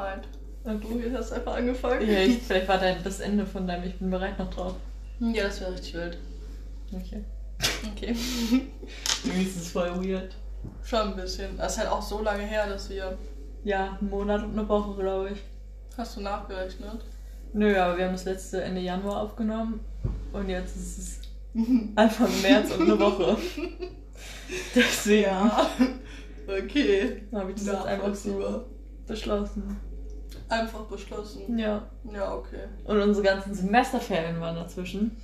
Halt. Und du hast einfach angefangen. Ja, ich, vielleicht war dein, das Ende von deinem Ich bin bereit noch drauf. Ja, das wäre richtig wild. Okay. Okay. Irgendwie ist es voll weird. Schon ein bisschen. Das ist halt auch so lange her, dass wir. Ja, einen Monat und eine Woche, glaube ich. Hast du nachgerechnet? Nö, aber wir haben das letzte Ende Januar aufgenommen und jetzt ist es Anfang März und eine Woche. Deswegen Ja. Okay. habe ich das jetzt einfach so beschlossen. Einfach beschlossen. Ja. Ja, okay. Und unsere ganzen Semesterferien waren dazwischen.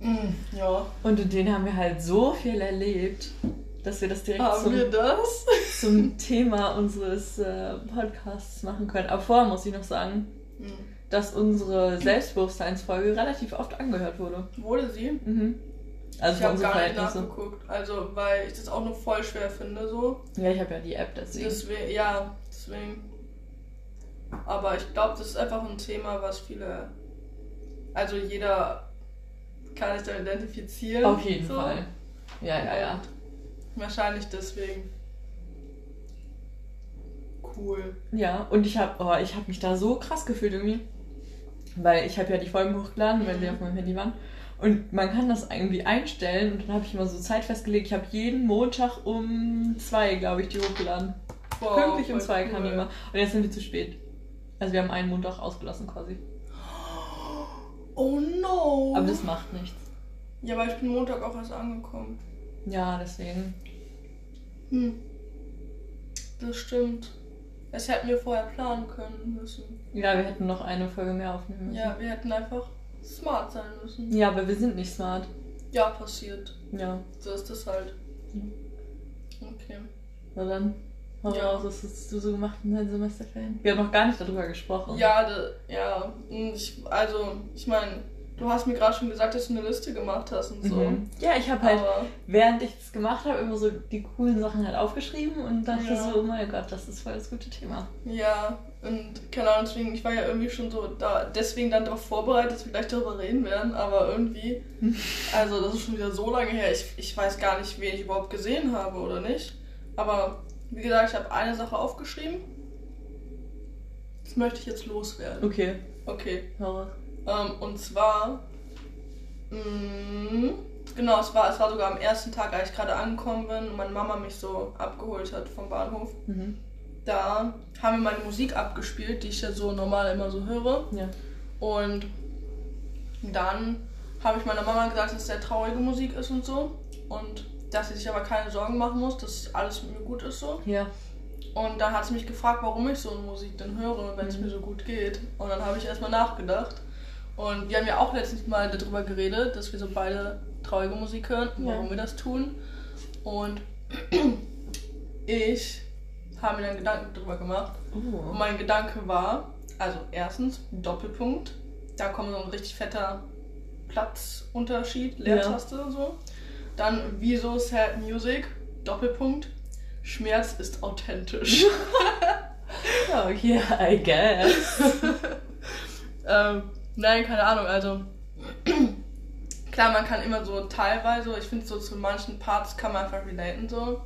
Mm, Ja. Und in denen haben wir halt so viel erlebt, dass wir das direkt Haben zum, wir das? zum Thema unseres äh, Podcasts machen können. Aber vorher muss ich noch sagen, Hm. dass unsere Selbstbewusstseinsfolge relativ oft angehört wurde. Wurde sie? Mhm. Also ich habe gar nicht nachgeguckt. Also, weil ich das auch nur voll schwer finde, so. Ja, ich habe ja die App deswegen. Deswegen, ja, deswegen. Aber ich glaube, das ist einfach ein Thema, was viele. Also jeder kann sich da identifizieren. Auf jeden so. Fall. Ja, ja, ja. Wahrscheinlich deswegen. Cool. Ja, und ich habe oh, ich hab mich da so krass gefühlt irgendwie. Weil ich habe ja die Folgen hochgeladen, weil sie Mhm. auf meinem Handy waren. Und man kann das irgendwie einstellen und dann habe ich immer so Zeit festgelegt. Ich habe jeden Montag um zwei, glaube ich, die hochgeladen. Wow, Pünktlich um zwei cool. kam immer. Und jetzt sind wir zu spät. Also wir haben einen Montag ausgelassen quasi. Oh no! Aber das macht nichts. ja, weil ich bin Montag auch erst angekommen. Ja, deswegen. Hm. Das stimmt. Das hätten wir vorher planen können müssen. Ja, wir hätten noch eine Folge mehr aufnehmen müssen. Ja, wir hätten einfach smart sein müssen. Ja, aber wir sind nicht smart. Ja, passiert. Ja. So ist das halt. Okay. Na dann, hau Ja. raus, was hast du so gemacht in deinen Semesterferien? Wir haben noch gar nicht darüber gesprochen. Ja, de, ja. Und Ich, also, ich meine, du hast mir gerade schon gesagt, dass du eine Liste gemacht hast und so. Mhm. Ja, ich habe halt, Aber während ich das gemacht habe, immer so die coolen Sachen halt aufgeschrieben und dachte Ja. so, oh mein Gott, das ist voll das gute Thema. ja, und keine Ahnung, deswegen, ich war ja irgendwie schon so da, deswegen dann darauf vorbereitet, dass wir gleich darüber reden werden, aber irgendwie, also das ist schon wieder so lange her, ich, ich weiß gar nicht, wen ich überhaupt gesehen habe oder nicht. Aber wie gesagt, ich habe eine Sache aufgeschrieben. Das möchte ich jetzt loswerden. Okay, Okay. raus. Ähm, und zwar, mh, genau, es war, es war sogar am ersten Tag, als ich gerade angekommen bin und meine Mama mich so abgeholt hat vom Bahnhof. Mhm. Da haben wir meine Musik abgespielt, die ich ja so normal immer so höre. Ja. Und dann habe ich meiner Mama gesagt, dass es sehr traurige Musik ist und so. Und dass sie sich aber keine Sorgen machen muss, dass alles mit mir gut ist so. Ja. Und dann hat sie mich gefragt, warum ich so eine Musik denn höre, wenn es Mhm. mir so gut geht. Und dann habe ich erstmal nachgedacht. Und wir haben ja auch letztens mal darüber geredet, dass wir so beide traurige Musik hören und Ja. warum wir das tun. Und ich habe mir dann Gedanken darüber gemacht. Und Oh. mein Gedanke war, also erstens, Doppelpunkt. Da kommt so ein richtig fetter Platzunterschied, Leertaste und so. Dann, wieso Sad Music? Doppelpunkt. Schmerz ist authentisch. Oh, yeah, I guess. ähm, nein, keine Ahnung, also. Klar, man kann immer so teilweise, ich finde so zu manchen Parts kann man einfach relaten so.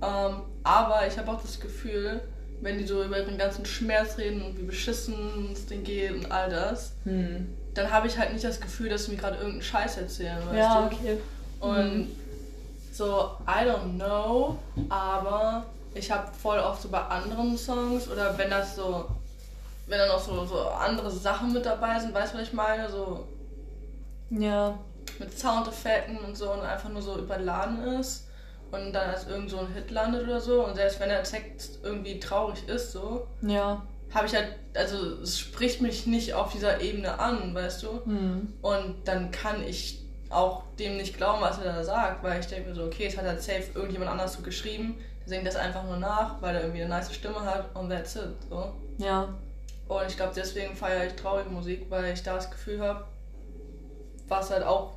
Ähm, aber ich habe auch das Gefühl, wenn die so über ihren ganzen Schmerz reden und wie beschissen es denen geht und all das, Hm. dann habe ich halt nicht das Gefühl, dass sie mir gerade irgendeinen Scheiß erzählen, weißt Ja, du? okay. Und so, I don't know, aber ich habe voll oft so bei anderen Songs oder wenn das so, wenn dann auch so, so andere Sachen mit dabei sind, weißt du, was ich meine? So Ja. mit Soundeffekten und so und einfach nur so überladen ist und dann als irgend so ein Hit landet oder so und selbst wenn der Text irgendwie traurig ist, so, Ja. habe ich halt, also es spricht mich nicht auf dieser Ebene an, weißt du? Hm. Und dann kann ich auch dem nicht glauben, was er da sagt, weil ich denke mir so, okay, es hat halt safe irgendjemand anders so geschrieben, der singt das einfach nur nach, weil er irgendwie eine nice Stimme hat und that's it. So. Ja. Und ich glaube, deswegen feiere ich traurige Musik, weil ich da das Gefühl habe, was halt auch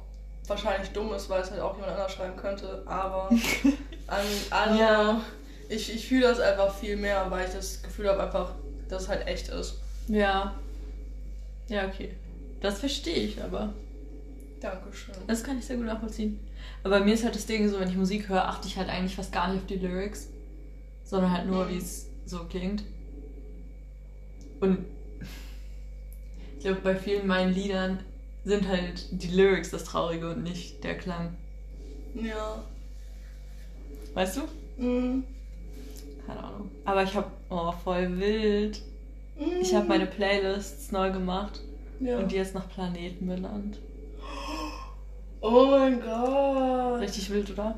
wahrscheinlich dumm ist, weil es halt auch jemand anders schreiben könnte, aber an, an, Ja. ich, ich fühle das einfach viel mehr, weil ich das Gefühl habe einfach, dass es halt echt ist. Ja. Ja, okay. Das verstehe ich aber. Dankeschön. Das kann ich sehr gut nachvollziehen. Aber bei mir ist halt das Ding so, wenn ich Musik höre, achte ich halt eigentlich fast gar nicht auf die Lyrics, sondern halt nur, Mhm. wie es so klingt. Und ich glaube, bei vielen meinen Liedern sind halt die Lyrics das Traurige und nicht der Klang. Ja. Weißt du? Mhm. Keine Ahnung. Aber ich habe, oh, voll wild. Ich habe meine Playlists neu gemacht Ja. und die jetzt nach Planeten benannt. Oh mein Gott. Richtig wild, oder?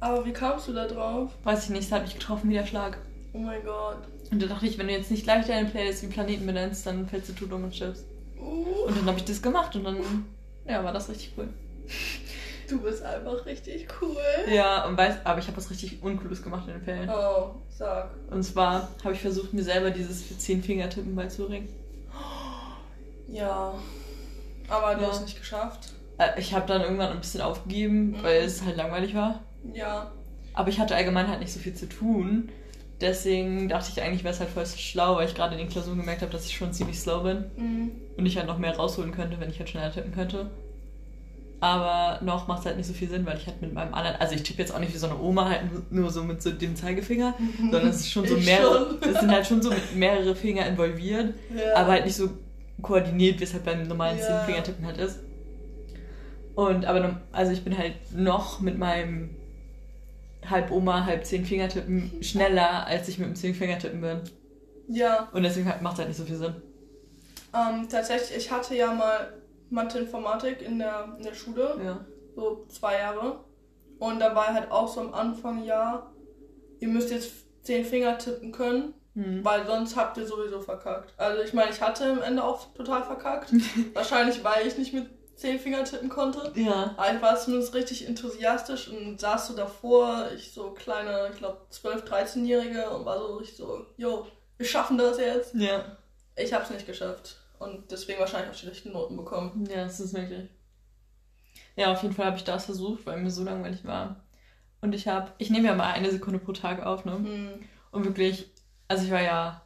Aber wie kamst du da drauf? Weiß ich nicht, es hat mich getroffen wie der Schlag. Oh mein Gott. Und da dachte ich, wenn du jetzt nicht gleich deine Playlist wie Planeten benennst, dann fällst du tot um und stirbst. Uh, Und dann habe ich das gemacht und dann, ja, war das richtig cool. du bist einfach richtig cool. Ja, und weiß, aber ich habe was richtig Uncooles gemacht in den Ferien. Oh, sag. Und zwar habe ich versucht, mir selber dieses Zehn-Finger-Tippen beizubringen. Ja. Aber du Ja. hast es nicht geschafft. Äh, Ich habe dann irgendwann ein bisschen aufgegeben, Mhm. weil es halt langweilig war. Ja. Aber ich hatte allgemein halt nicht so viel zu tun. Deswegen dachte ich eigentlich, wäre es halt voll schlau, weil ich gerade in den Klausuren gemerkt habe, dass ich schon ziemlich slow bin Mhm. und ich halt noch mehr rausholen könnte, wenn ich halt schneller tippen könnte. Aber noch macht es halt nicht so viel Sinn, weil ich halt mit meinem anderen, also ich tippe jetzt auch nicht wie so eine Oma halt nur, so mit so dem Zeigefinger, sondern es ist schon so Ich mehrere, schon. es sind halt schon so mehrere Finger involviert, Ja. aber halt nicht so koordiniert, wie es halt beim normalen Ja. Zehnfingertippen halt ist. Und aber also ich bin halt noch mit meinem halb Oma, halb Zehnfingertippen schneller, als ich mit dem Zehnfingertippen bin. Ja. Und deswegen halt, macht es halt nicht so viel Sinn. Ähm, tatsächlich, ich hatte ja mal Mathe-Informatik in der, in der Schule. Ja. so zwei Jahre. Und da war halt auch so am Anfang, ja, ihr müsst jetzt zehn Finger tippen können, Hm. weil sonst habt ihr sowieso verkackt. Also ich meine, ich hatte im Ende auch total verkackt. Wahrscheinlich, weil ich nicht mit zehn Finger tippen konnte. Ja. Aber ich war zumindest richtig enthusiastisch und saß so davor, ich so kleine, ich glaube 12-, 13-Jährige und war so richtig so, jo, wir schaffen das jetzt. Ja. Ich hab's nicht geschafft. Und deswegen wahrscheinlich auch schlechte Noten bekommen. Ja, das ist möglich. Ja, auf jeden Fall habe ich das versucht, weil mir so langweilig war. Und ich habe, ich nehme ja mal eine Sekunde pro Tag auf, ne? Hm. Und wirklich, also ich war ja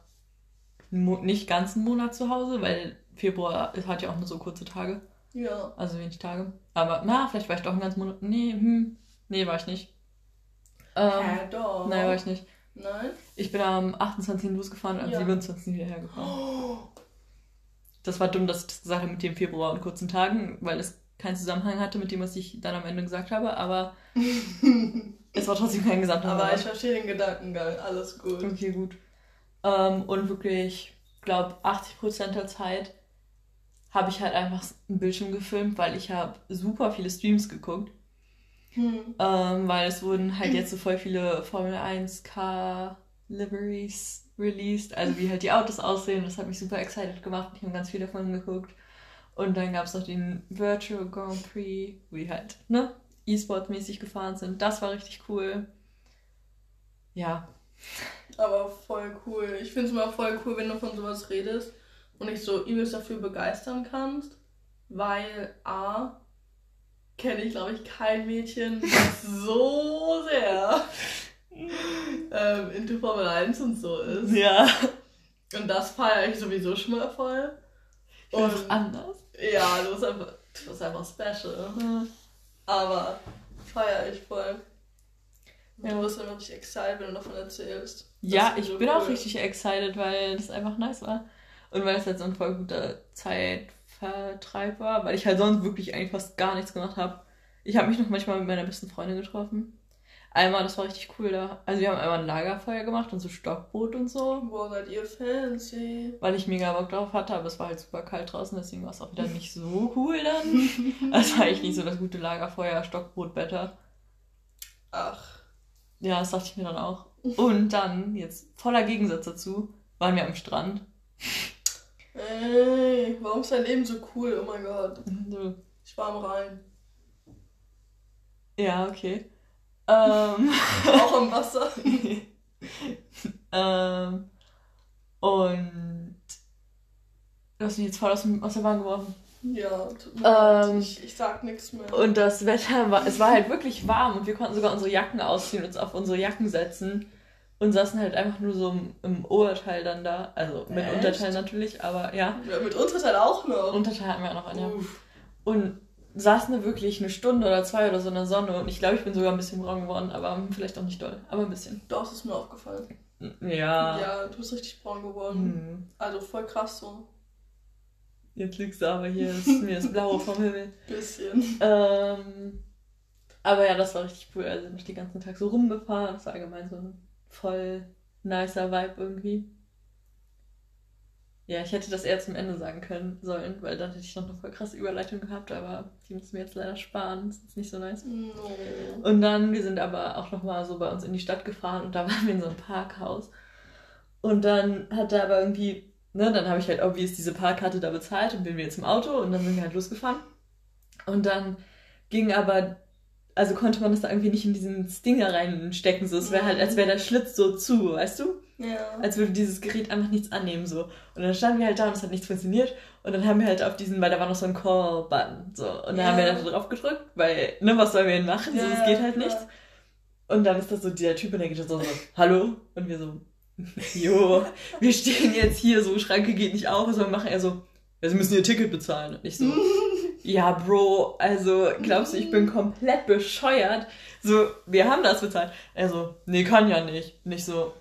nicht ganz einen Monat zu Hause, weil Februar hat ja auch nur so kurze Tage, Ja. also wenig Tage. Aber na, vielleicht war ich doch einen ganzen Monat. Nee, hm, nee, war ich nicht. Ähm, Hä, doch. nein, war ich nicht. Nein? Ich bin am 28. losgefahren und am Ja. 27. wieder hergefahren. Oh. Das war dumm, dass ich das gesagt habe mit dem Februar und kurzen Tagen, weil es keinen Zusammenhang hatte mit dem, was ich dann am Ende gesagt habe, aber es war trotzdem kein gesamter Aber ich verstehe den Gedankengang, alles gut. Okay, gut. Ähm, und wirklich, glaube 80% der Zeit habe ich halt einfach einen Bildschirm gefilmt, weil ich habe super viele Streams geguckt. Hm. Ähm, weil es wurden halt jetzt so voll viele Formel 1 Car Liveries released, also wie halt die Autos aussehen. Das hat mich super excited gemacht. Ich habe ganz viel davon geguckt. Und dann gab es noch den Virtual Grand Prix, wo die halt, ne, E-Sport-mäßig gefahren sind. Das war richtig cool. Ja. Aber voll cool. Ich finde es immer voll cool, wenn du von sowas redest und dich so übelst dafür begeistern kannst. Weil A, kenne ich, glaube ich, kein Mädchen, das so sehr ähm, into Formel 1 und so ist. Ja. Und das feiere ich sowieso schon mal voll. Und anders. ja, du bist einfach, du bist einfach special. Aber feiere ich voll. Ja. Du wirst dann richtig excited, wenn du davon erzählst. Ja, ich bin auch cool. richtig excited, weil das einfach nice war. Und weil es halt so ein voll guter Zeitvertreib war, weil ich halt sonst wirklich eigentlich fast gar nichts gemacht habe. Ich habe mich noch manchmal mit meiner besten Freundin getroffen. Einmal, das war richtig cool da. Also wir haben einmal ein Lagerfeuer gemacht und so Stockbrot und so, Wo seid ihr fancy? weil ich mega Bock drauf hatte, aber es war halt super kalt draußen, deswegen war es auch wieder nicht so cool dann. Es war eigentlich nicht so das gute Lagerfeuer, Stockbrotbetter. Ach. Ja, das dachte ich mir dann auch. Und dann, jetzt voller Gegensatz dazu, waren wir am Strand. Ey, warum ist dein Leben so cool? Oh mein Gott. Ich war am Rhein. Ja, okay. Ähm, Auch am Wasser. ähm, und du hast mich jetzt voll aus, dem, aus der Bahn geworfen. Ja, tut mir leid. Ähm, ich, ich sag nichts mehr. Und das Wetter war, es war halt wirklich warm und wir konnten sogar unsere Jacken ausziehen und uns auf unsere Jacken setzen und saßen halt einfach nur so im, im Oberteil dann da. Also mit Echt? Unterteil natürlich, aber ja. ja, mit Unterteil auch noch. Unterteil hatten wir auch noch an, ja. Und saßen da wirklich eine Stunde oder zwei oder so in der Sonne und ich glaube, ich bin sogar ein bisschen braun geworden, aber vielleicht auch nicht doll, aber ein bisschen. Doch, es ist mir aufgefallen. Ja. Ja, du bist richtig braun geworden. Hm. Also voll krass so. Jetzt liegst du aber hier, ist mir das Blaue vom Himmel. Bisschen. Ähm, aber ja, das war richtig cool. Also bin ich den ganzen Tag so rumgefahren. Das war allgemein so ein voll nicer Vibe irgendwie. Ja, ich hätte das eher zum Ende sagen können sollen, weil dann hätte ich noch eine voll krasse Überleitung gehabt, aber die müssen wir jetzt leider sparen. Das ist nicht so nice. No. Und dann, wir sind aber auch nochmal so bei uns in die Stadt gefahren und da waren wir in so einem Parkhaus. Und dann hat er aber irgendwie, ne, dann habe ich halt obvious diese Parkkarte da bezahlt und bin wir jetzt im Auto und dann sind wir halt losgefahren. Und dann ging aber, also konnte man das da irgendwie nicht in diesen Stinger reinstecken, so. Es wäre halt, als wäre der Schlitz so zu, weißt du? Ja. Als würde dieses Gerät einfach nichts annehmen, so. Und dann standen wir halt da und es hat nichts funktioniert. Und dann haben wir halt auf diesen, weil da war noch so ein Call-Button, so. Und dann Ja. haben wir da drauf gedrückt, weil, ne, was sollen wir denn machen? so, Ja, es geht halt klar. nichts. Und dann ist das so dieser Typ und der geht so, so hallo? Und wir so, jo, wir stehen jetzt hier, so, Schranke geht nicht auf, was sollen wir machen? Er so, ja, sie müssen ihr Ticket bezahlen. Und ich so, ja, Bro, also, glaubst du, ich bin komplett bescheuert? So, wir haben das bezahlt. Er so, nee, kann ja nicht. Und ich so,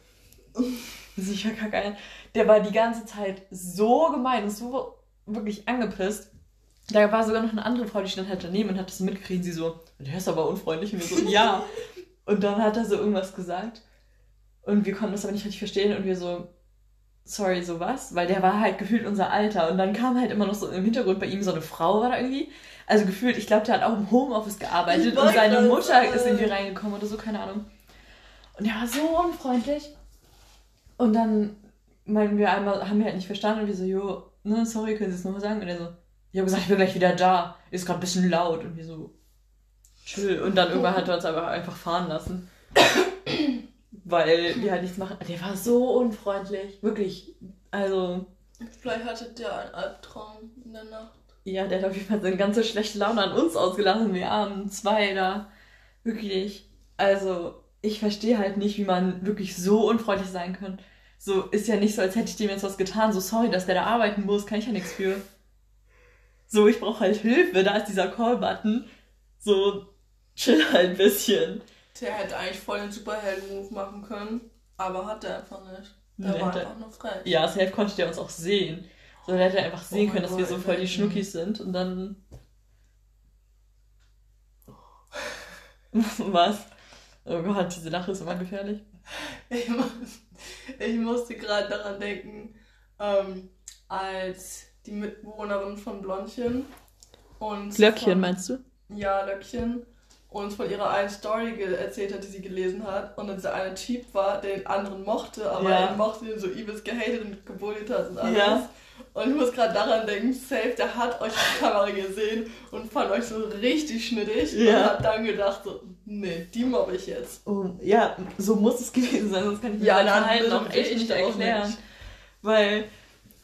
sicher kacke ein. Der war die ganze Zeit so gemein und so wirklich angepisst. Da war sogar noch eine andere Frau, die stand halt daneben und hat das so mitgekriegt. Sie so, der ist aber unfreundlich. Und wir so, ja. Und dann hat er so irgendwas gesagt. Und wir konnten das aber nicht richtig verstehen. Und wir so, sorry, so was? Weil der war halt gefühlt unser Alter. Und dann kam halt immer noch so im Hintergrund bei ihm so eine Frau war da irgendwie. Also gefühlt, ich glaube, der hat auch im Homeoffice gearbeitet. Und seine Mutter ist irgendwie reingekommen oder so, keine Ahnung. Und der war so unfreundlich. Und dann meinten wir einmal, haben wir halt nicht verstanden. Und wir so, jo, ne, sorry, können Sie es nochmal sagen? Und er so, ich habe gesagt, ich bin gleich wieder da. Ist gerade ein bisschen laut. Und wir so, chill. Und dann irgendwann hat er uns aber einfach fahren lassen. Weil wir halt nichts machen. Der war so unfreundlich. Wirklich. Also, Vielleicht hattet ihr einen Albtraum in der Nacht. ja, der hat auf jeden Fall seine ganze schlechte Laune an uns ausgelassen. Wir armen zwei da. Wirklich. Also, ich verstehe halt nicht, wie man wirklich so unfreundlich sein kann. So, ist ja nicht so, als hätte ich dem jetzt was getan. So, sorry, dass der da arbeiten muss, kann ich ja nichts für. So, ich brauche halt Hilfe, da ist dieser Call-Button. So, chill halt ein bisschen. Der hätte eigentlich voll den Superhelden-Move machen können, aber hat er einfach nicht. Der Nee, war hat er- einfach nur frech. Ja, safe konnte der uns auch sehen. So, der hätte einfach sehen Oh können, dass wir Gott, so voll die. Schnuckis sind und dann. Was? Oh Gott, diese Lache ist immer gefährlich. Ich, muss, ich musste gerade daran denken, ähm, als die Mitbewohnerin von Blondchen und von, meinst du? ja, Löckchen uns von ihrer einen Story erzählt hat, die sie gelesen hat. Und dann dieser eine Typ war, der den anderen mochte, aber Ja. er mochte ihn so übelst gehatet und gebullied hat und alles. Ja. Und ich muss gerade daran denken, safe, der hat euch auf die Kamera gesehen und fand euch so richtig schnittig und Ja. hat dann gedacht so, nee, die mobbe ich jetzt. Oh, ja, so muss es gewesen sein, sonst kann ich mir Ja, mein dann Verhalten will auch echt ich nicht erklären. nicht. Weil,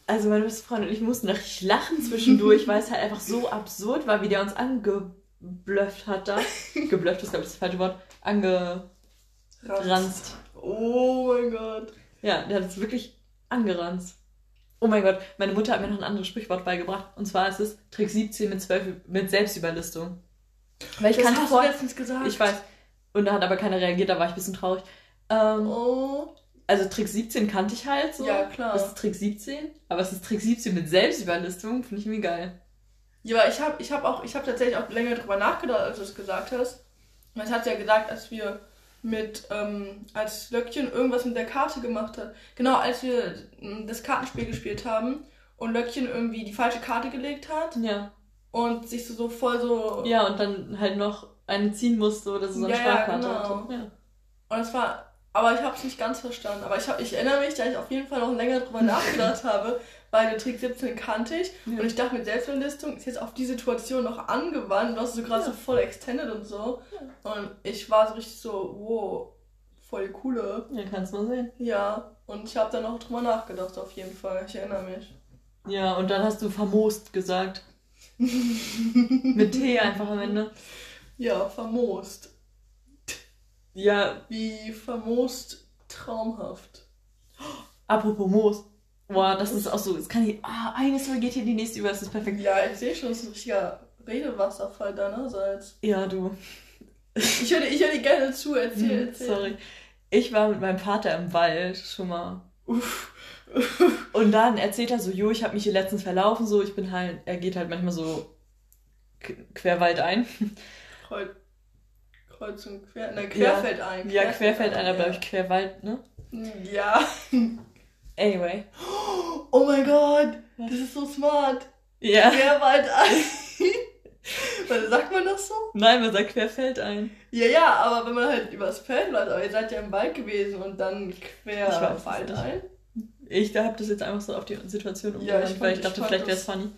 also meine beste Freundin und ich mussten richtig lachen zwischendurch, weil es halt einfach so absurd war, wie der uns angeblöfft hat da. Geblöfft ist, glaube ich, das falsche Wort. Angeranzt. Ranzt. Oh mein Gott. Ja, der hat es wirklich angeranzt. Oh mein Gott, meine Mutter hat mir noch ein anderes Sprichwort beigebracht. Und zwar ist es Trick 17 mit, 12, mit Selbstüberlistung. Weil ich das kannte hast vor, du letztens gesagt. ich weiß. Und da hat aber keiner reagiert, da war ich ein bisschen traurig. Ähm, Oh. Also Trick 17 kannte ich halt so. Ja, klar. Das ist Trick 17. Aber es ist Trick 17 mit Selbstüberlistung, finde ich irgendwie geil. Ja, aber ich habe ich hab auch, ich habe tatsächlich auch länger drüber nachgedacht, als du es gesagt hast. Das hat ja gesagt, als wir mit, ähm, als Löckchen irgendwas mit der Karte gemacht hat. Genau, als wir ähm, das Kartenspiel gespielt haben und Löckchen irgendwie die falsche Karte gelegt hat Ja. und sich so, so voll so. Ja, und dann halt noch eine ziehen musste oder so, so eine Ja, ja, Sparkarte genau. hatte. Ja. Und es war, aber ich habe es nicht ganz verstanden. Aber ich, hab, ich erinnere mich, dass ich auf jeden Fall noch länger drüber nachgedacht habe, weil den Trick 17 kannte ich. Ja. Und ich dachte, mit Selbstverlistung ist jetzt auf die Situation noch angewandt. Du hast so gerade Ja. so voll extended und so. Und ich war so richtig so, wow, voll die coole. ja, kannst mal sehen. Ja, und ich habe dann noch drüber nachgedacht, auf jeden Fall. Ich erinnere mich. Ja, und dann hast du famost gesagt. Mit T einfach am Ende. Ja, vermoost. Ja, Wie vermoost traumhaft. apropos Moos. Boah, das ist auch so, es kann hier, ah, eine Story geht hier die nächste über, das ist perfekt. Ja, ich sehe schon, es ist ein richtiger Redewasserfall deinerseits. Ja, du. Ich höre ich hör dir gerne zu, erzähl, Hm, erzähl. Sorry. ich war mit meinem Vater im Wald schon mal. Und dann erzählt er so, jo, ich habe mich hier letztens verlaufen, so, ich bin halt, er geht halt manchmal so querwald ein. Kreuz, Kreuz und Quer, ne, querfeld ja. ein. Ja, querfeld ein, aber ich querwald, ne? Ja. Anyway. Oh mein Gott, das ist so smart. Ja. Querwald ein. Sagt man das so? Nein, man sagt querfeld ein. Ja, ja, aber wenn man halt übers Feld läuft, aber ihr seid ja im Wald gewesen und dann quer ich Wald ein. Ich da hab das jetzt einfach so auf die Situation umgewandelt, ja, weil ich dachte, ich vielleicht wäre es funny.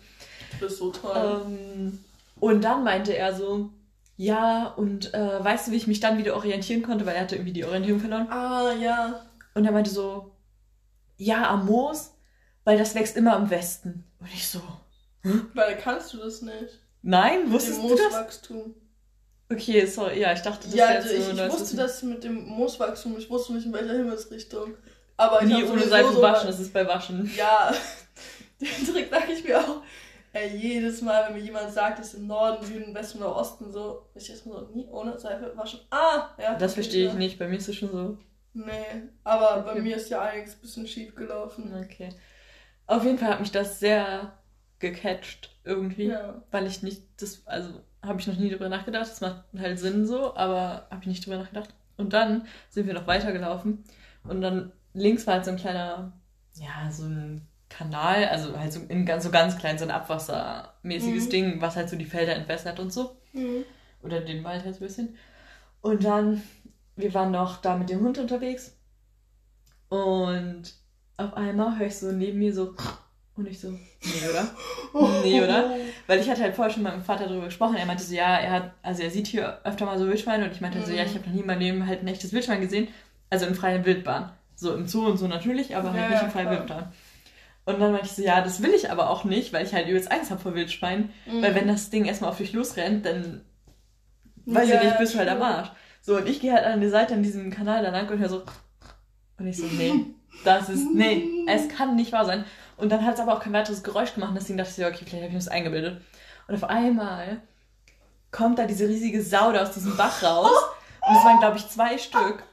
Du bist so toll. Ähm, und dann meinte er so, ja, und äh, weißt du, wie ich mich dann wieder orientieren konnte, weil er hatte irgendwie die Orientierung verloren. Ah, ja. Und er meinte so, ja, am Moos, weil das wächst immer im Westen. Und ich so, hm? Weil kannst du das nicht. Nein, wusstest du das? Mooswachstum. Okay, sorry, ja, ich dachte, das ja, also ich, ich wusste das mit dem Mooswachstum, ich wusste nicht in welcher Himmelsrichtung. Aber Nie ohne Seife so waschen, das ist bei Waschen. Ja, den Trick sag ich mir auch. Ey, jedes Mal, wenn mir jemand sagt, es ist im Norden, Süden, Westen oder Osten so, ich erstmal so, nie ohne Seife waschen. Ah, ja. Das verstehe ich ja. nicht, bei mir ist es schon so. Nee, aber okay. bei mir ist ja einiges ein bisschen schief gelaufen. Okay. Auf jeden Fall hat mich das sehr gecatcht irgendwie, ja. weil ich nicht, das, also habe ich noch nie drüber nachgedacht, das macht halt Sinn so, aber habe ich nicht drüber nachgedacht. Und dann sind wir noch weitergelaufen und dann links war halt so ein kleiner, ja, so ein Kanal, also halt so, in ganz, so ganz klein, so ein abwassermäßiges mhm. Ding, was halt so die Felder entwässert und so. Mhm. Oder den Wald halt so ein bisschen. Und dann, wir waren noch da mit dem Hund unterwegs und auf einmal höre ich so neben mir so und ich so, nee, oder? Nee, oder? Weil ich hatte halt vorher schon mit meinem Vater darüber gesprochen. Er meinte so, ja, er hat, also er sieht hier öfter mal so Wildschweine und ich meinte mhm. so, ja, ich mhm. habe noch nie in meinem Leben halt ein echtes Wildschwein gesehen. Also in freier Wildbahn. So im Zoo und so natürlich, aber halt ja, nicht in freier Wildbahn. Und dann meinte ich so, ja, das will ich aber auch nicht, weil ich halt übelst Angst habe vor Wildschweinen. Mhm. Weil wenn das Ding erstmal auf dich losrennt, dann, weiß ja, ich nicht, bist du halt am Arsch. So, und ich gehe halt an die Seite an diesem Kanal da lang und höre so, und ich so, nee, das ist, nee, es kann nicht wahr sein. Und dann hat es aber auch kein weiteres Geräusch gemacht. Deswegen dachte ich, okay, vielleicht habe ich mir das eingebildet. Und auf einmal kommt da diese riesige Sau da aus diesem Bach raus. Und es waren, glaube ich, zwei Stück.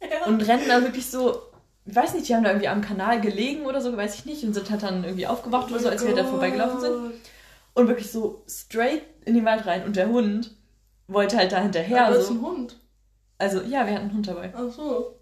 Ja. Und rennen da wirklich so, ich weiß nicht, die haben da irgendwie am Kanal gelegen oder so, weiß ich nicht. Und sind halt dann irgendwie aufgewacht oh oder so, als God. wir da vorbeigelaufen sind. Und wirklich so straight in den Wald rein. Und der Hund wollte halt da hinterher. Aber so. ist ein Hund. Also, ja, wir hatten einen Hund dabei. Ach so.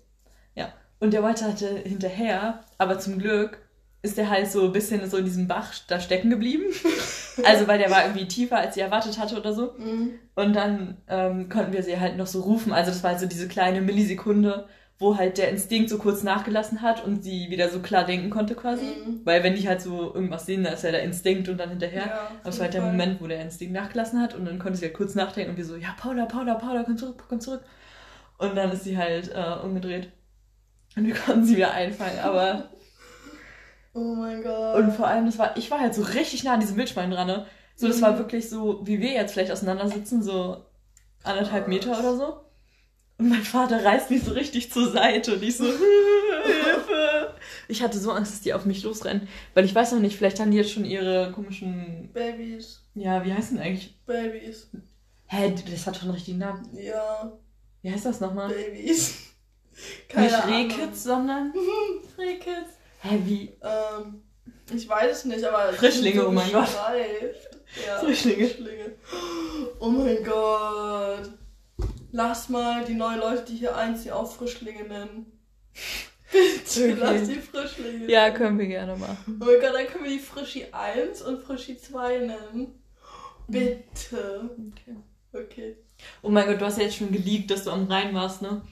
Ja. Und der wollte halt hinterher, aber zum Glück ist der halt so ein bisschen so in diesem Bach da stecken geblieben. also weil der war irgendwie tiefer, als sie erwartet hatte oder so. Mhm. Und dann ähm, konnten wir sie halt noch so rufen. Also das war halt so diese kleine Millisekunde, wo halt der Instinkt so kurz nachgelassen hat und sie wieder so klar denken konnte quasi. Mhm. Weil wenn die halt so irgendwas sehen, dann ist ja der Instinkt und dann hinterher. Ja, Aber es war halt der Moment, wo der Instinkt nachgelassen hat und dann konnte sie halt kurz nachdenken und wir so, ja, Paula, Paula, Paula, komm zurück, komm zurück. Und dann ist sie halt äh, umgedreht. Und wir konnten sie wieder einfangen, aber Oh mein Gott. Und vor allem, das war, ich war halt so richtig nah an diesem Wildschwein dran. Ne? So, das mhm. war wirklich so, wie wir jetzt vielleicht auseinandersitzen, so anderthalb Meter oder so. Und mein Vater reißt mich so richtig zur Seite und ich so, Hilfe! Ich hatte so Angst, dass die auf mich losrennen. Weil ich weiß noch nicht, vielleicht haben die jetzt schon ihre komischen. Babys. Ja, wie heißen eigentlich? Babys. Hä, das hat schon einen richtigen Namen. Ja. Wie heißt das nochmal? Babys. Keine nicht Rehkids, sondern. Rehkids. Hä, wie? Ähm, ich weiß es nicht, aber. Frischlinge, so oh mein Gott. Ja, Frischlinge. Frischlinge. Oh mein Gott. Lass mal die neuen Leute, die hier einziehen, auch Frischlinge nennen. Bitte, okay. lass die Frischlinge. Ja, können wir gerne machen. Oh mein Gott, dann können wir die Frischi 1 und Frischi 2 nennen. Bitte. Okay. Okay. Oh mein Gott, du hast ja jetzt schon geleakt, dass du am Rhein warst, ne?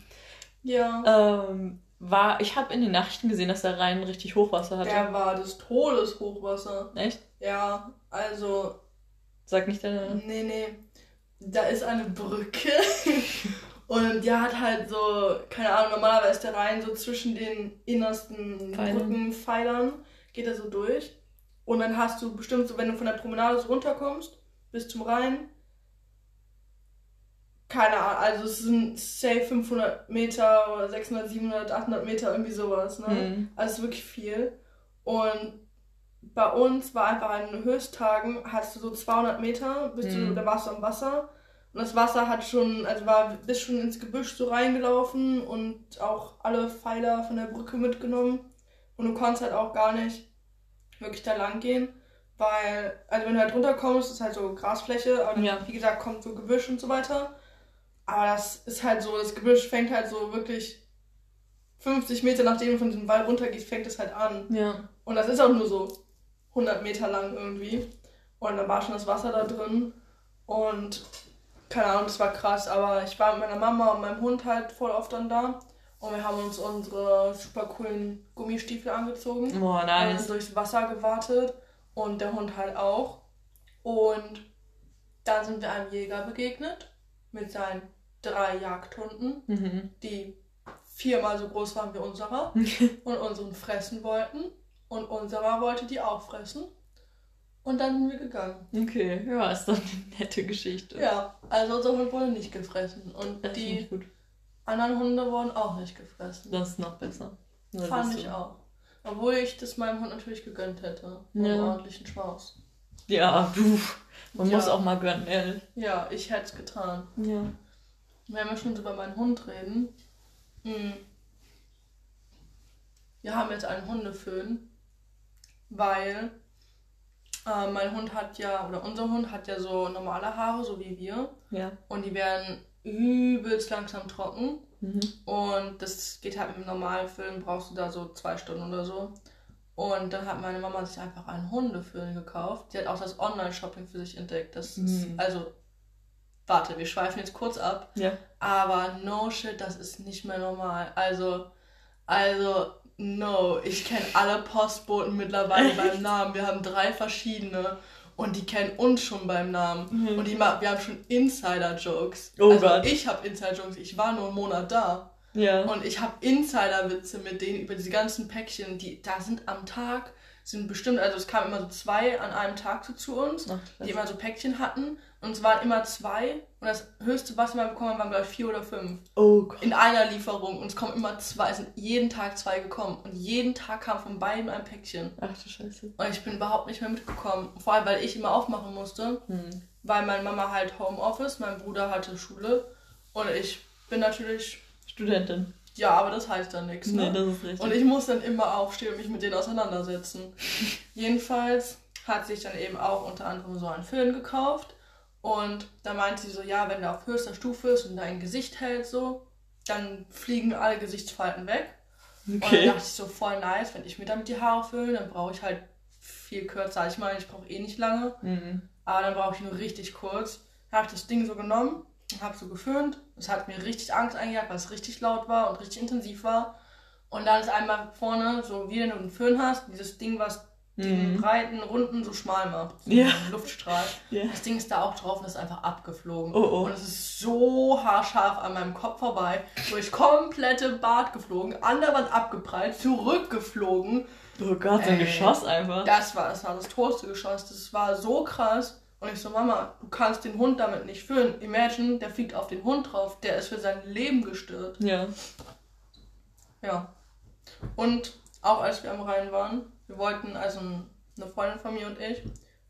Ja. Ähm, war, ich habe in den Nachrichten gesehen, dass der Rhein richtig Hochwasser hatte. Der war des Todes Hochwasser. Echt? Ja, also. Sag nicht deine. Nee, nee. Da ist eine Brücke. und die hat halt so, keine Ahnung, normalerweise ist der Rhein so zwischen den innersten. Brückenpfeilern, geht er so durch. Und dann hast du bestimmt so, wenn du von der Promenade so runterkommst, bis zum Rhein, keine Ahnung, also es sind safe 500 Meter oder 600, 700, 800 Meter, irgendwie sowas, ne? Mhm. Also es ist wirklich viel. Und bei uns war einfach an den Höchsttagen, hast du so 200 Meter, bist mhm. du, da warst du am Wasser Und das Wasser hat schon, also war bis schon ins Gebüsch so reingelaufen und auch alle Pfeiler von der Brücke mitgenommen. Und du konntest halt auch gar nicht wirklich da lang gehen, weil, also wenn du halt runterkommst, ist halt so Grasfläche, aber Ja. wie gesagt, kommt so Gebüsch und so weiter. Aber das ist halt so, das Gebüsch fängt halt so wirklich 50 Meter nachdem du von diesem Wall runtergehst, fängt es halt an. Ja. Und das ist auch nur so 100 Meter lang irgendwie. Und dann war schon das Wasser da drin. Und keine Ahnung, das war krass. Aber ich war mit meiner Mama und meinem Hund halt voll oft dann da. Und wir haben uns unsere super coolen Gummistiefel angezogen. Und nice. durchs Wasser gewartet. Und der Hund halt auch. Und dann sind wir einem Jäger begegnet. Mit seinen drei Jagdhunden Mhm. die viermal so groß waren wie unserer und unseren fressen wollten. Und unserer wollte die auch fressen. Und dann sind wir gegangen. Okay, ja, ist doch eine nette Geschichte. Ja, also unser Hund wurde nicht gefressen. Und Das die anderen Hunde wurden auch nicht gefressen. Das ist noch besser. Nur Fand das ich so. auch. Obwohl ich das meinem Hund natürlich gegönnt hätte. Ja. Einen ordentlichen Schmaus. Ja, du. Man Ja. muss auch mal gönnen, ehrlich. Ja, ich hätte es getan. Ja. Wenn wir schon so über meinen Hund reden. mm, Wir haben jetzt einen Hundeföhn, weil äh, mein Hund hat ja, oder unser Hund hat ja so normale Haare, so wie wir. Ja. Und die werden übelst langsam trocken. Mhm. Und das geht halt mit dem normalen Föhn, brauchst du da so zwei Stunden oder so. Und dann hat meine Mama sich einfach einen Hundeföhn gekauft. Die hat auch das Online-Shopping für sich entdeckt. Das ist, Mhm. also, warte, wir schweifen jetzt kurz ab. Ja. Aber no shit, das ist nicht mehr normal. Also, also, no. Ich kenne alle Postboten mittlerweile beim Namen. Wir haben drei verschiedene. Und die kennen uns schon beim Namen. Mhm. Und die, ma- wir haben schon Insider-Jokes. Oh also, Gott. ich habe Insider-Jokes. Ich war nur einen Monat da. Ja. Und ich habe Insider-Witze mit denen über diese ganzen Päckchen. Die da sind am Tag, sind bestimmt, also es kamen immer so zwei an einem Tag so zu uns Ach, die immer so Päckchen hatten. Und es waren immer zwei. Und das höchste, was wir mal bekommen haben, waren, glaube ich, vier oder fünf. oh Gott. In einer Lieferung. Und es kommen immer zwei. Es sind jeden Tag zwei gekommen. Und jeden Tag kam von beiden ein Päckchen. Ach du Scheiße. Und ich bin überhaupt nicht mehr mitgekommen. Vor allem, weil ich immer aufmachen musste. Hm. Weil meine Mama halt Homeoffice, mein Bruder hatte Schule. Und ich bin natürlich. Studentin. Ja, aber das heißt dann nichts. Ne? Nee, das ist richtig. Und ich muss dann immer aufstehen und mich mit denen auseinandersetzen. Jedenfalls hat sich dann eben auch unter anderem so einen Föhn gekauft. Und da meinte sie so, ja, wenn der auf höchster Stufe ist und dein Gesicht hält so, dann fliegen alle Gesichtsfalten weg. Und dann okay. dachte ich so, voll nice, wenn ich mir damit die Haare föhne, dann brauche ich halt viel kürzer. Ich meine, ich brauche eh nicht lange, Mhm. aber dann brauche ich nur richtig kurz. Dann habe ich das Ding so genommen und habe so geföhnt. Es hat mir richtig Angst eingejagt, weil es richtig laut war und richtig intensiv war. Und dann ist einmal vorne, so wie wenn du einen Föhn hast, dieses Ding, was den Mhm. breiten, runden so schmal macht. So Ja. Luftstrahl. Ja. Das Ding ist da auch drauf und ist einfach abgeflogen. Oh, oh. Und es ist so haarscharf an meinem Kopf vorbei, durch komplette Bart geflogen, an der Wand abgeprallt, zurückgeflogen. Oh Gott, so ein. Geschoss einfach. Das war, das war das tollste Geschoss. Das war so krass. Und ich so, Mama, du kannst den Hund damit nicht föhnen. Imagine, der fliegt auf den Hund drauf. Der ist für sein Leben gestört. Ja. Ja. Und auch als wir am Rhein waren, wir wollten, also eine Freundin von mir und ich,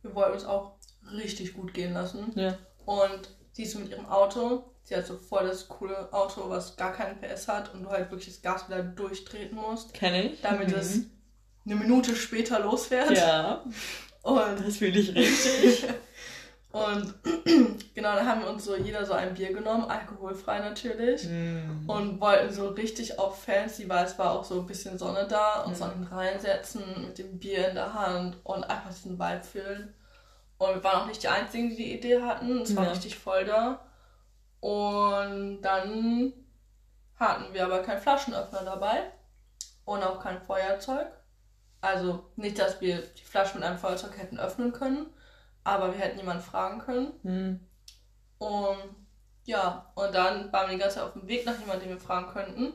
wir wollten uns auch richtig gut gehen lassen. Ja. Und sie ist mit ihrem Auto, sie hat so voll das coole Auto, was gar keinen PS hat und du halt wirklich das Gas wieder durchtreten musst, Kenn ich. damit Mhm. es eine Minute später losfährt. Ja, Und das fühle ich richtig. Und genau, da haben wir uns so jeder so ein Bier genommen, alkoholfrei natürlich. Mhm. Und wollten so richtig auf fancy, weil es war auch so ein bisschen Sonne da, uns Mhm. an den Rhein setzen mit dem Bier in der Hand und einfach diesen Vibe fühlen. Und wir waren auch nicht die Einzigen, die die Idee hatten. Es war Ja. richtig voll da. Und dann hatten wir aber keinen Flaschenöffner dabei und auch kein Feuerzeug. Also nicht, dass wir die Flasche mit einem Feuerzeug hätten öffnen können, aber wir hätten jemanden fragen können. Mhm. Und ja, und dann waren wir die ganze Zeit auf dem Weg nach jemandem, den wir fragen könnten.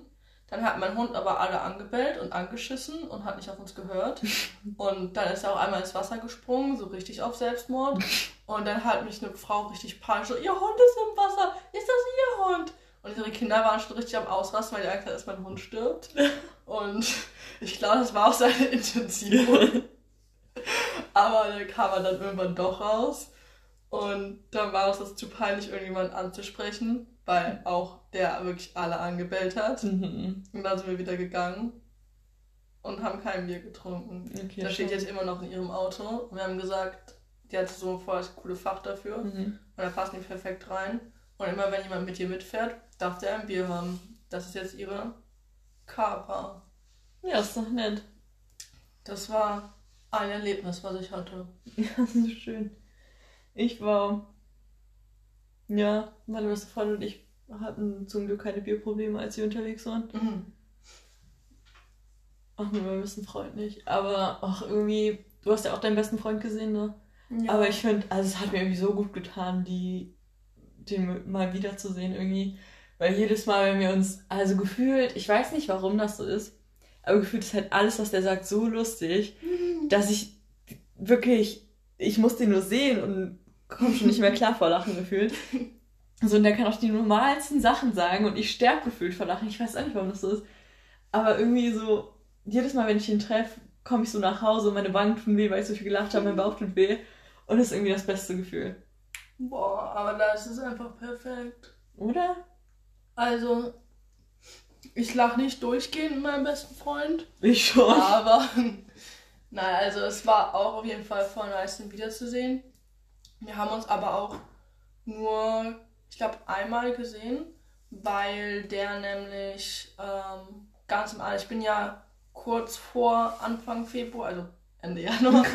Dann hat mein Hund aber alle angebellt und angeschissen und hat nicht auf uns gehört. Und dann ist er auch einmal ins Wasser gesprungen, so richtig auf Selbstmord. Und dann hat mich eine Frau richtig panisch so, ihr Hund ist im Wasser, ist das ihr Hund? Und ihre Kinder waren schon richtig am Ausrasten, weil die Angst hatten, dass mein Hund stirbt. Und ich glaube, das war auch seine Intention. Aber dann kam er dann irgendwann doch raus. Und dann war uns das zu peinlich, irgendjemand anzusprechen, weil auch der wirklich alle angebellt hat. Mhm. Und dann sind wir wieder gegangen und haben kein Bier getrunken. Okay, das steht schon. jetzt immer noch in ihrem Auto. Und wir haben gesagt, die hat so voll das coole Fach dafür. Mhm. Und da passen die perfekt rein. Und immer wenn jemand mit ihr mitfährt, darf der ein Bier haben. Das ist jetzt ihre Carpa. Ja, ist doch nett. Das war ein Erlebnis, was ich hatte. Ja, das ist schön. Ich war. Ja, meine beste Freundin und ich hatten zum Glück keine Bierprobleme, als wir unterwegs waren. Mhm. Ach, mit meinem besten Freund nicht. Aber auch irgendwie, du hast ja auch deinen besten Freund gesehen, ne? Ja. Aber ich finde, also es hat mir irgendwie so gut getan, die, den mal wiederzusehen irgendwie. Weil jedes Mal, wenn wir uns, also gefühlt, ich weiß nicht, warum das so ist, aber gefühlt ist halt alles, was der sagt, so lustig, dass ich wirklich, ich muss den nur sehen und komme schon nicht mehr klar vor Lachen gefühlt. So, und der kann auch die normalsten Sachen sagen und ich sterbe gefühlt vor Lachen. Ich weiß auch nicht, warum das so ist. Aber irgendwie so, jedes Mal, wenn ich ihn treffe, komme ich so nach Hause und meine Wangen tun weh, weil ich so viel gelacht habe, mein Bauch tut weh. Und das ist irgendwie das beste Gefühl. Boah, aber das ist einfach perfekt. Oder? Also, ich lache nicht durchgehend mit meinem besten Freund. Ich schon. Aber, nein, also es war auch auf jeden Fall voll nice, ihn wiederzusehen. Wir haben uns aber auch nur, ich glaube, einmal gesehen, weil der nämlich ähm, ganz im All, ich bin ja kurz vor Anfang Februar, also Ende Januar,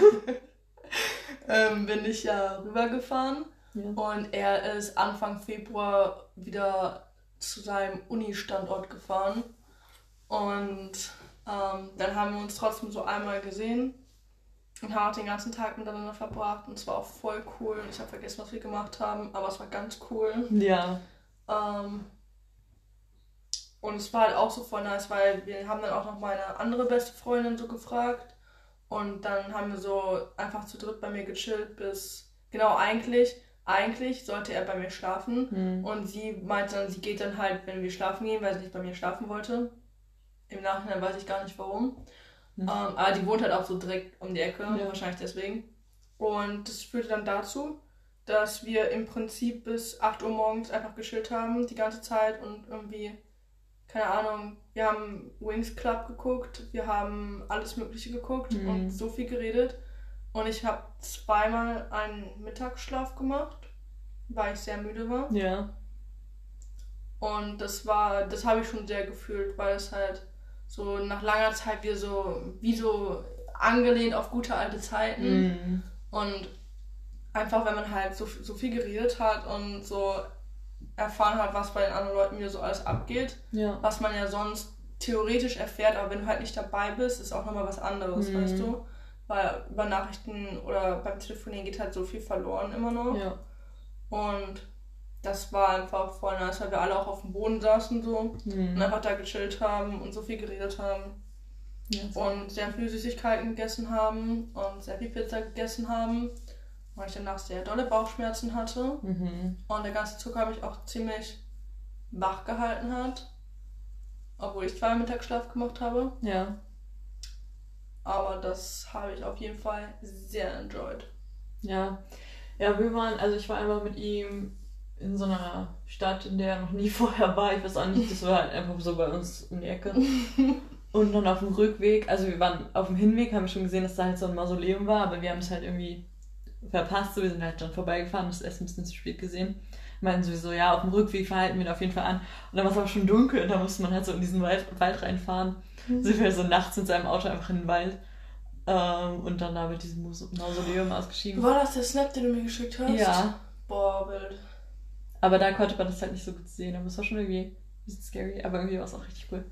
ähm, bin ich ja rübergefahren. Ja. Und er ist Anfang Februar wieder zu seinem Uni-Standort gefahren. Und ähm, dann haben wir uns trotzdem so einmal gesehen und haben auch den ganzen Tag miteinander verbracht. Und es war auch voll cool. Ich habe vergessen, was wir gemacht haben, aber es war ganz cool. Ja. Ähm, und es war halt auch so voll nice, weil wir haben dann auch noch meine andere beste Freundin so gefragt. Und dann haben wir so einfach zu dritt bei mir gechillt bis, genau eigentlich, eigentlich sollte er bei mir schlafen. Hm. Und sie meinte dann, sie geht dann halt, wenn wir schlafen gehen, weil sie nicht bei mir schlafen wollte. Im Nachhinein weiß ich gar nicht warum. Mhm. Ähm, aber die wohnt halt auch so direkt um die Ecke, Ja. wahrscheinlich deswegen. Und das führte dann dazu, dass wir im Prinzip bis 8 Uhr morgens einfach gechillt haben, die ganze Zeit und irgendwie, keine Ahnung, wir haben Wings Club geguckt, wir haben alles Mögliche geguckt Mhm. und so viel geredet. Und ich habe zweimal einen Mittagsschlaf gemacht, weil ich sehr müde war. Ja. Und das war, das habe ich schon sehr gefühlt, weil es halt so nach langer Zeit wie so, wie so angelehnt auf gute alte Zeiten. Hm. Und einfach, wenn man halt so, so viel geredet hat und so erfahren hat, was bei den anderen Leuten wieder so alles abgeht, Ja. was man ja sonst theoretisch erfährt, aber wenn du halt nicht dabei bist, ist auch nochmal was anderes, Mhm. weißt du? Weil über Nachrichten oder beim Telefonieren geht halt so viel verloren immer noch. Ja. Und das war einfach voll nice, weil wir alle auch auf dem Boden saßen so und Hm. einfach da gechillt haben und so viel geredet haben ja. und sehr viele Süßigkeiten gegessen haben und sehr viel Pizza gegessen haben, weil ich danach sehr dolle Bauchschmerzen hatte Mhm. und der ganze Zucker mich auch ziemlich wach gehalten hat, obwohl ich zwei Mittagsschlaf gemacht habe. Ja. Aber das habe ich auf jeden Fall sehr enjoyed. Ja. Ja, wir waren, also ich war einmal mit ihm in so einer Stadt, in der er noch nie vorher war. Ich weiß auch nicht, das war halt einfach so bei uns um die Ecke. Und dann auf dem Rückweg, also wir waren auf dem Hinweg, haben wir schon gesehen, dass da halt so ein Mausoleum war, aber wir haben es halt irgendwie verpasst. So, wir sind halt dann vorbeigefahren, das erst ein bisschen zu spät gesehen. Meinten sowieso, ja, auf dem Rückweg verhalten wir ihn auf jeden Fall an. Und dann war es aber schon dunkel und da musste man halt so in diesen Wald, Wald reinfahren. Sind wir so nachts mit seinem Auto einfach in den Wald. Ähm, und dann da mit diesem Mausoleum ausgeschieden. War das der Snap, den du mir geschickt hast? Ja, Boah, wild. aber da konnte man das halt nicht so gut sehen. Aber es war schon irgendwie ein bisschen scary, aber irgendwie war es auch richtig cool.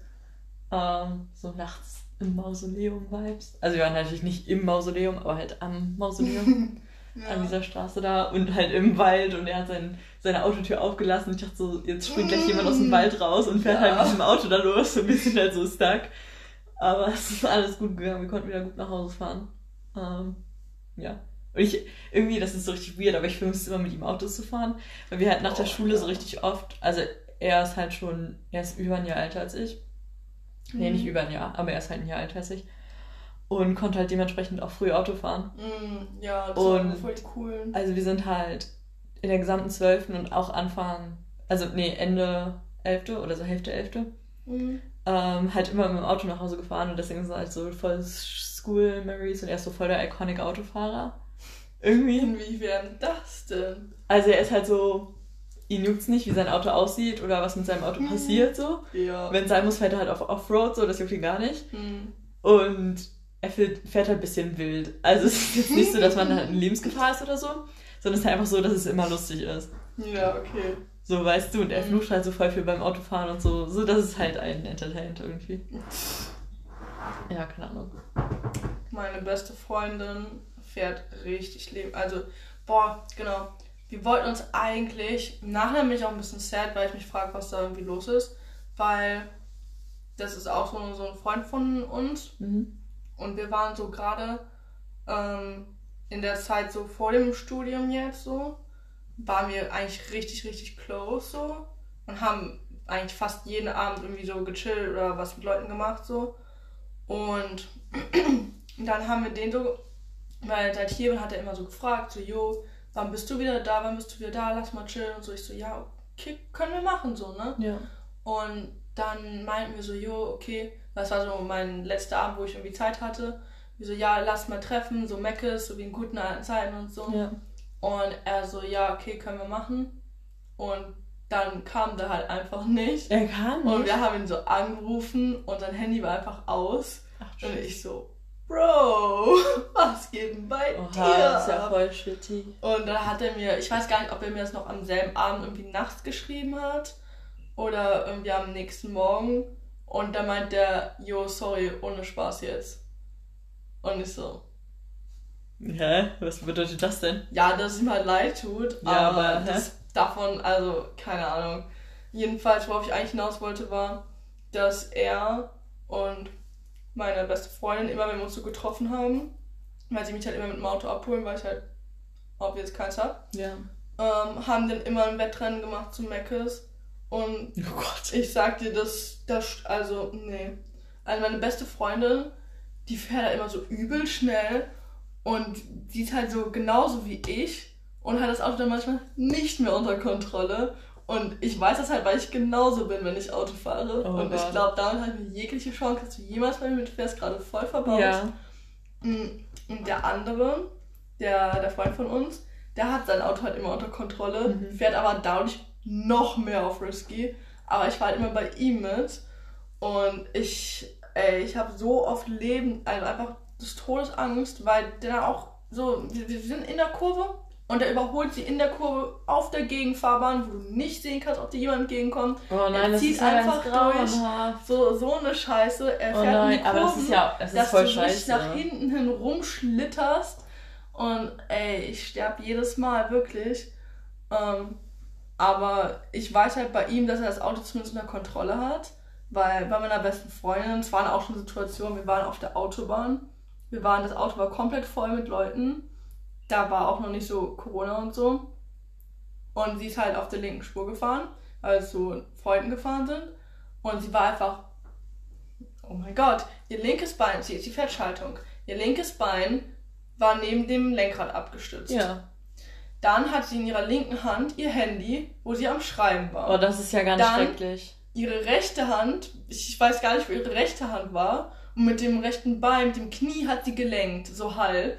Ähm, so nachts im Mausoleum-Vibes. Also wir waren natürlich nicht im Mausoleum, aber halt am Mausoleum, an dieser Straße da und halt im Wald und er hat sein, seine Autotür aufgelassen. Ich dachte so, jetzt springt gleich jemand aus dem Wald raus und fährt Ja. halt mit diesem Auto da los und wir sind halt so stuck. Aber es ist alles gut gegangen, wir konnten wieder gut nach Hause fahren. Ähm, ja. Und ich, irgendwie, das ist so richtig weird, aber ich vermisse immer mit ihm Autos zu fahren, weil wir halt nach der Oh, Schule so ja. richtig oft, also er ist halt schon, er ist über ein Jahr älter als ich. Nee, Mhm. nicht über ein Jahr, aber er ist halt ein Jahr älter als ich. Und konnte halt dementsprechend auch früh Auto fahren. Mm, ja, das Und- war voll cool. Also wir sind halt in der gesamten 12. und auch Anfang, also nee, Ende 11. oder so Hälfte 11. Mm. Ähm, halt immer mit dem Auto nach Hause gefahren und deswegen sind halt so voll School Memories und er ist so voll der iconic Autofahrer. Irgendwie. Inwiefern das denn? Also er ist halt so, ihn juckt's nicht, wie sein Auto aussieht oder was mit seinem Auto passiert so. Ja. Wenn sein muss, fährt er halt auf Offroad, so, das juckt ihn gar nicht. Mm. Und er fährt, fährt halt ein bisschen wild. Also es ist jetzt nicht so, dass man halt in Lebensgefahr ist oder so, sondern es ist halt einfach so, dass es immer lustig ist. Ja, okay. So, weißt du, und er Mhm. flucht halt so voll viel beim Autofahren und so, so dass es halt einen entertaint irgendwie. Ja, keine Ahnung. Meine beste Freundin fährt richtig leben. Also, boah, genau. Wir wollten uns eigentlich, im Nachhinein bin ich auch ein bisschen sad, weil ich mich frage, was da irgendwie los ist. Weil das ist auch so, so ein Freund von uns. Mhm. Und wir waren so gerade ähm, in der Zeit so vor dem Studium jetzt so, waren wir eigentlich richtig, richtig close so. Und haben eigentlich fast jeden Abend irgendwie so gechillt oder was mit Leuten gemacht so. Und dann haben wir den so, weil seit hier bin, hat er immer so gefragt, so, jo, wann bist du wieder da, wann bist du wieder da, lass mal chillen und so. Ich so, ja, okay, können wir machen so, ne? Ja. Und dann meinten wir so, jo, okay, das war so mein letzter Abend, wo ich irgendwie Zeit hatte. Wir so, ja, lass mal treffen, so Meckes, so wie in guten alten Zeiten und so. Ja. Und er so, ja, okay, können wir machen. Und dann kam der halt einfach nicht. Er Und nicht. wir haben ihn so angerufen und sein Handy war einfach aus. Ach, Und ich so, Bro, was geht denn bei Oha, dir? das ist ja voll shitty. Und dann hat er mir, ich weiß gar nicht, ob er mir das noch am selben Abend irgendwie nachts geschrieben hat oder irgendwie am nächsten Morgen. Und dann meint der, yo, sorry, ohne Spaß jetzt. Und ich so, Hä? Was bedeutet das denn? ja, dass es ihm halt leid tut, Ja, aber, aber, das davon, also, keine Ahnung. Jedenfalls, worauf ich eigentlich hinaus wollte, war, dass er und meine beste Freundin immer, wenn wir uns so getroffen haben, weil sie mich halt immer mit dem Auto abholen, weil ich halt obvious keins hab, Ja. ähm, haben dann immer ein Wettrennen gemacht zu Meckes. Und Oh Gott. ich sag dir, das, das, also, nee. Also meine beste Freundin, die fährt halt immer so übel schnell und die ist halt so genauso wie ich und hat das Auto dann manchmal nicht mehr unter Kontrolle. Und ich weiß das halt, weil ich genauso bin, wenn ich Auto fahre. Oh und ich Gott. glaube, damit habe ich jegliche Chance, dass du jemals bei mir mitfährst, gerade voll verbaut. Ja. Mm, Und der andere, der, der Freund von uns, der hat sein Auto halt immer unter Kontrolle, Mhm. fährt aber dadurch noch mehr auf Risky. Aber ich war halt immer bei ihm mit. Und ich, ey, ich habe so oft Leben, also einfach des Todes Angst, weil der dann auch so, wir, wir sind in der Kurve und der überholt sie in der Kurve auf der Gegenfahrbahn, wo du nicht sehen kannst, ob dir jemand entgegenkommt. Oh nein, Er das zieht ist einfach durch. So, so eine Scheiße. Er Oh fährt in nein, die aber das Kurven ist ja, das ist dass voll du scheiße. nach hinten hin rumschlitterst. Und ey, ich sterb jedes Mal, wirklich. Ähm, aber ich weiß halt bei ihm, dass er das Auto zumindest unter Kontrolle hat. Weil bei meiner besten Freundin, es waren auch schon Situationen, wir waren auf der Autobahn. Wir waren, das Auto war komplett voll mit Leuten. Da war auch noch nicht so Corona und so. Und sie ist halt auf der linken Spur gefahren, weil wir zu Freunden gefahren sind. Und sie war einfach Oh mein Gott, ihr linkes Bein, sie ist die Fettschaltung. Ihr linkes Bein war neben dem Lenkrad abgestützt. Ja. Dann hat sie in ihrer linken Hand ihr Handy, wo sie am Schreiben war. Oh, das ist ja ganz Dann- schrecklich. Ihre rechte Hand, ich weiß gar nicht, wo ihre rechte Hand war, und mit dem rechten Bein, mit dem Knie hat sie gelenkt, so halb.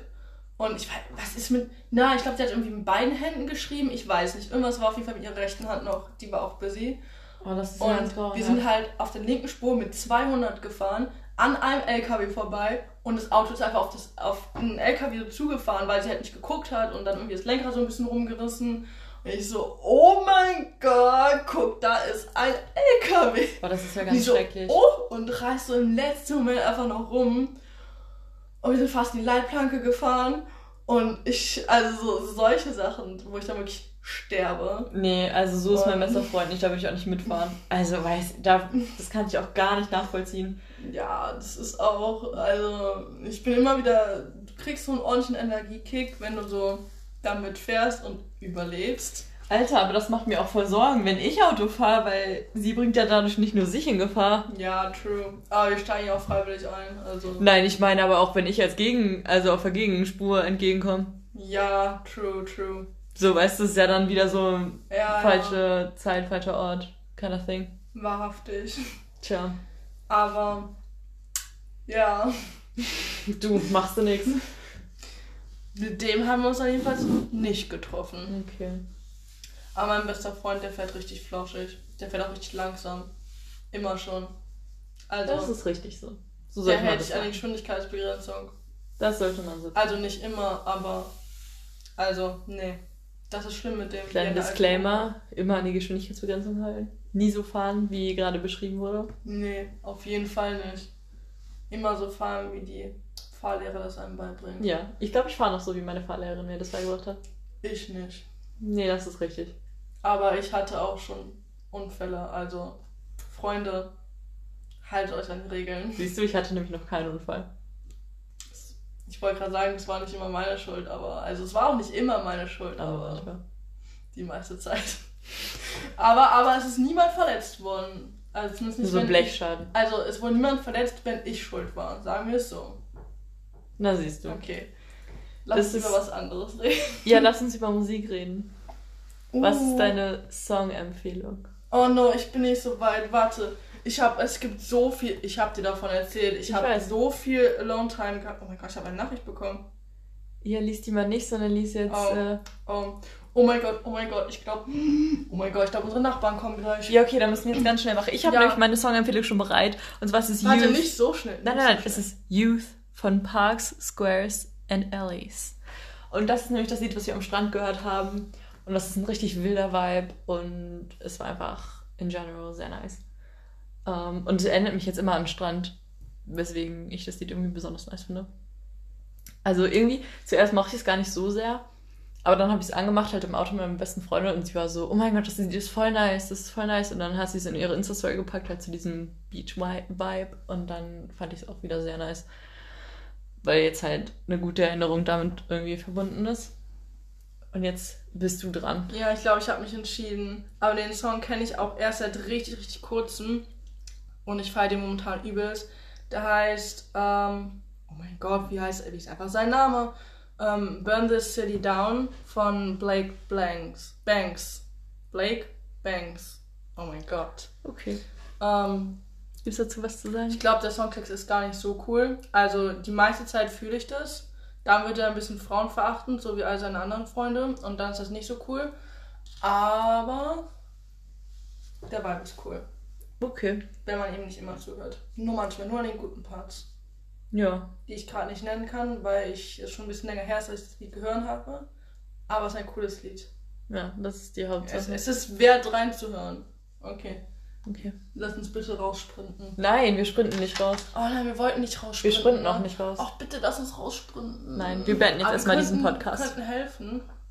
Und ich weiß, was ist mit. Na, ich glaube, sie hat irgendwie mit beiden Händen geschrieben, ich weiß nicht. Irgendwas war auf jeden Fall mit ihrer rechten Hand noch, die war auch busy. Oh, das ist ja Und grauenhaft. wir sind halt auf der linken Spur mit 200 gefahren, an einem LKW vorbei und das Auto ist einfach auf, das, auf einen LKW so zugefahren, weil sie halt nicht geguckt hat und dann irgendwie das Lenkrad so ein bisschen rumgerissen. Und ich so, oh mein Gott, guck, da ist ein LKW. Oh, das ist ja ganz so, schrecklich. oh, und reißt so im letzten Moment einfach noch rum. Und wir sind fast in die Leitplanke gefahren. Und ich, also so, solche Sachen, wo ich dann wirklich sterbe. Nee, also so ist mein bester Freund nicht, da würde ich auch nicht mitfahren. Also, weiß, da, das kann ich auch gar nicht nachvollziehen. Ja, das ist auch, also ich bin immer wieder, du kriegst so einen ordentlichen Energiekick, wenn du so damit fährst und überlebst. Alter, aber das macht mir auch voll Sorgen, wenn ich Auto fahre, weil sie bringt ja dadurch nicht nur sich in Gefahr. Ja, true. Aber wir steigen ja auch freiwillig ein. Also. Nein, ich meine aber auch, wenn ich als Gegen, also auf der Gegenspur entgegenkomme. Ja, true, true. So, weißt du, es ist ja dann wieder so Ja, falsche Zeit, falscher Ort, kind of thing. Ja, wahrhaftig. Tja, Aber ja, du machst du nichts. mit dem haben wir uns dann jedenfalls nicht getroffen. Okay. Aber mein bester Freund, der fährt richtig flauschig. Der fährt auch richtig langsam. Immer schon. Also, Das ist richtig so. So der sollte man hält sich an die. Geschwindigkeitsbegrenzung. Das sollte man so. Also nicht immer, aber. Also, nee. Das ist schlimm mit dem. Kleiner er Disclaimer, immer an die Geschwindigkeitsbegrenzung halten. Nie so fahren, wie gerade beschrieben wurde. Nee, auf jeden Fall nicht. Immer so fahren, wie die Fahrlehrer das einem beibringen. Ja, ich glaube, ich fahre noch so, wie meine Fahrlehrerin mir das beigebracht hat. Ich nicht. Nee, das ist richtig. Aber ich hatte auch schon Unfälle. Also, Freunde, haltet euch an die Regeln. Siehst du, ich hatte nämlich noch keinen Unfall. Ich wollte gerade sagen, es war nicht immer meine Schuld, aber. Also, es war auch nicht immer meine Schuld, Aber aber die meiste Zeit. Aber, aber es ist niemand verletzt worden. Also, zumindest nicht So wenn Blechschaden. Ich, also, es wurde niemand verletzt, wenn ich schuld war. Sagen wir es so. Na, siehst du. Okay. Lass Das uns über was anderes reden. Ja, lass uns über Musik reden. Was Uh. ist deine Song-Empfehlung? Oh no, ich bin nicht so weit. Warte. Ich habe, es gibt so viel, ich habe dir davon erzählt. Ich, Ich habe so viel Alone Time gehabt. Oh mein Gott, ich habe eine Nachricht bekommen. Ja, lies die mal nicht, sondern lies jetzt. Oh. Äh... Oh, oh mein Gott, oh mein Gott, ich glaube, oh mein Gott, ich glaube, unsere Nachbarn kommen gleich. Ja, okay, dann müssen wir jetzt ganz schnell machen. Ich habe Ja. nämlich meine Song-Empfehlung schon bereit. Und zwar ist es Warte, Youth. nicht so schnell. Nein, nicht nein, so nein, es ist Youth von Parks, Squares and Alleys. Und das ist nämlich das Lied, was wir am Strand gehört haben. Und das ist ein richtig wilder Vibe und es war einfach in general sehr nice. Ähm, und es erinnert mich jetzt immer an den Strand, weswegen ich das Lied irgendwie besonders nice finde. Also irgendwie, zuerst mochte ich es gar nicht so sehr, aber dann habe ich es angemacht, halt im Auto mit meinem besten Freundin und sie war so, oh mein Gott, das ist voll nice, das ist voll nice. Und dann hat sie es in ihre Insta-Story gepackt, halt zu diesem Beach-Vibe und dann fand ich es auch wieder sehr nice. Weil jetzt halt eine gute Erinnerung damit irgendwie verbunden ist. Und jetzt bist du dran. Ja, ich glaube, ich habe mich entschieden. Aber den Song kenne ich auch erst seit richtig, richtig kurzem. Und ich feiere den momentan übelst. Der heißt, ähm, oh mein Gott, wie heißt er? Wie ist einfach sein Name? Ähm, Burn This City Down von Blake Blanks. Banks. Blake Banks. Oh mein Gott. Okay. Ähm, Gibt's dazu was zu sagen? ich glaube, der Songtext ist gar nicht so cool. Also die meiste Zeit fühle ich das. Dann wird er ein bisschen frauenverachtend, so wie all seine anderen Freunde. Und dann ist das nicht so cool. Aber der Vibe ist cool. Okay. Wenn man ihm nicht immer zuhört. Nur manchmal, nur an den guten Parts. Ja. Die ich gerade nicht nennen kann, weil ich es schon ein bisschen länger her ist, als ich das Lied gehört habe. Aber es ist ein cooles Lied. Ja, das ist die Es, Hauptsache. es ist wert reinzuhören. Okay. Okay. Lass uns bitte raussprinten. Nein, wir sprinten nicht raus. Oh nein, wir wollten nicht Wir raussprinten. sprinten ne? auch nicht raus. Ach, bitte lass uns raussprinten. Nein, wir beenden jetzt erstmal wir diesen Podcast. könnten helfen.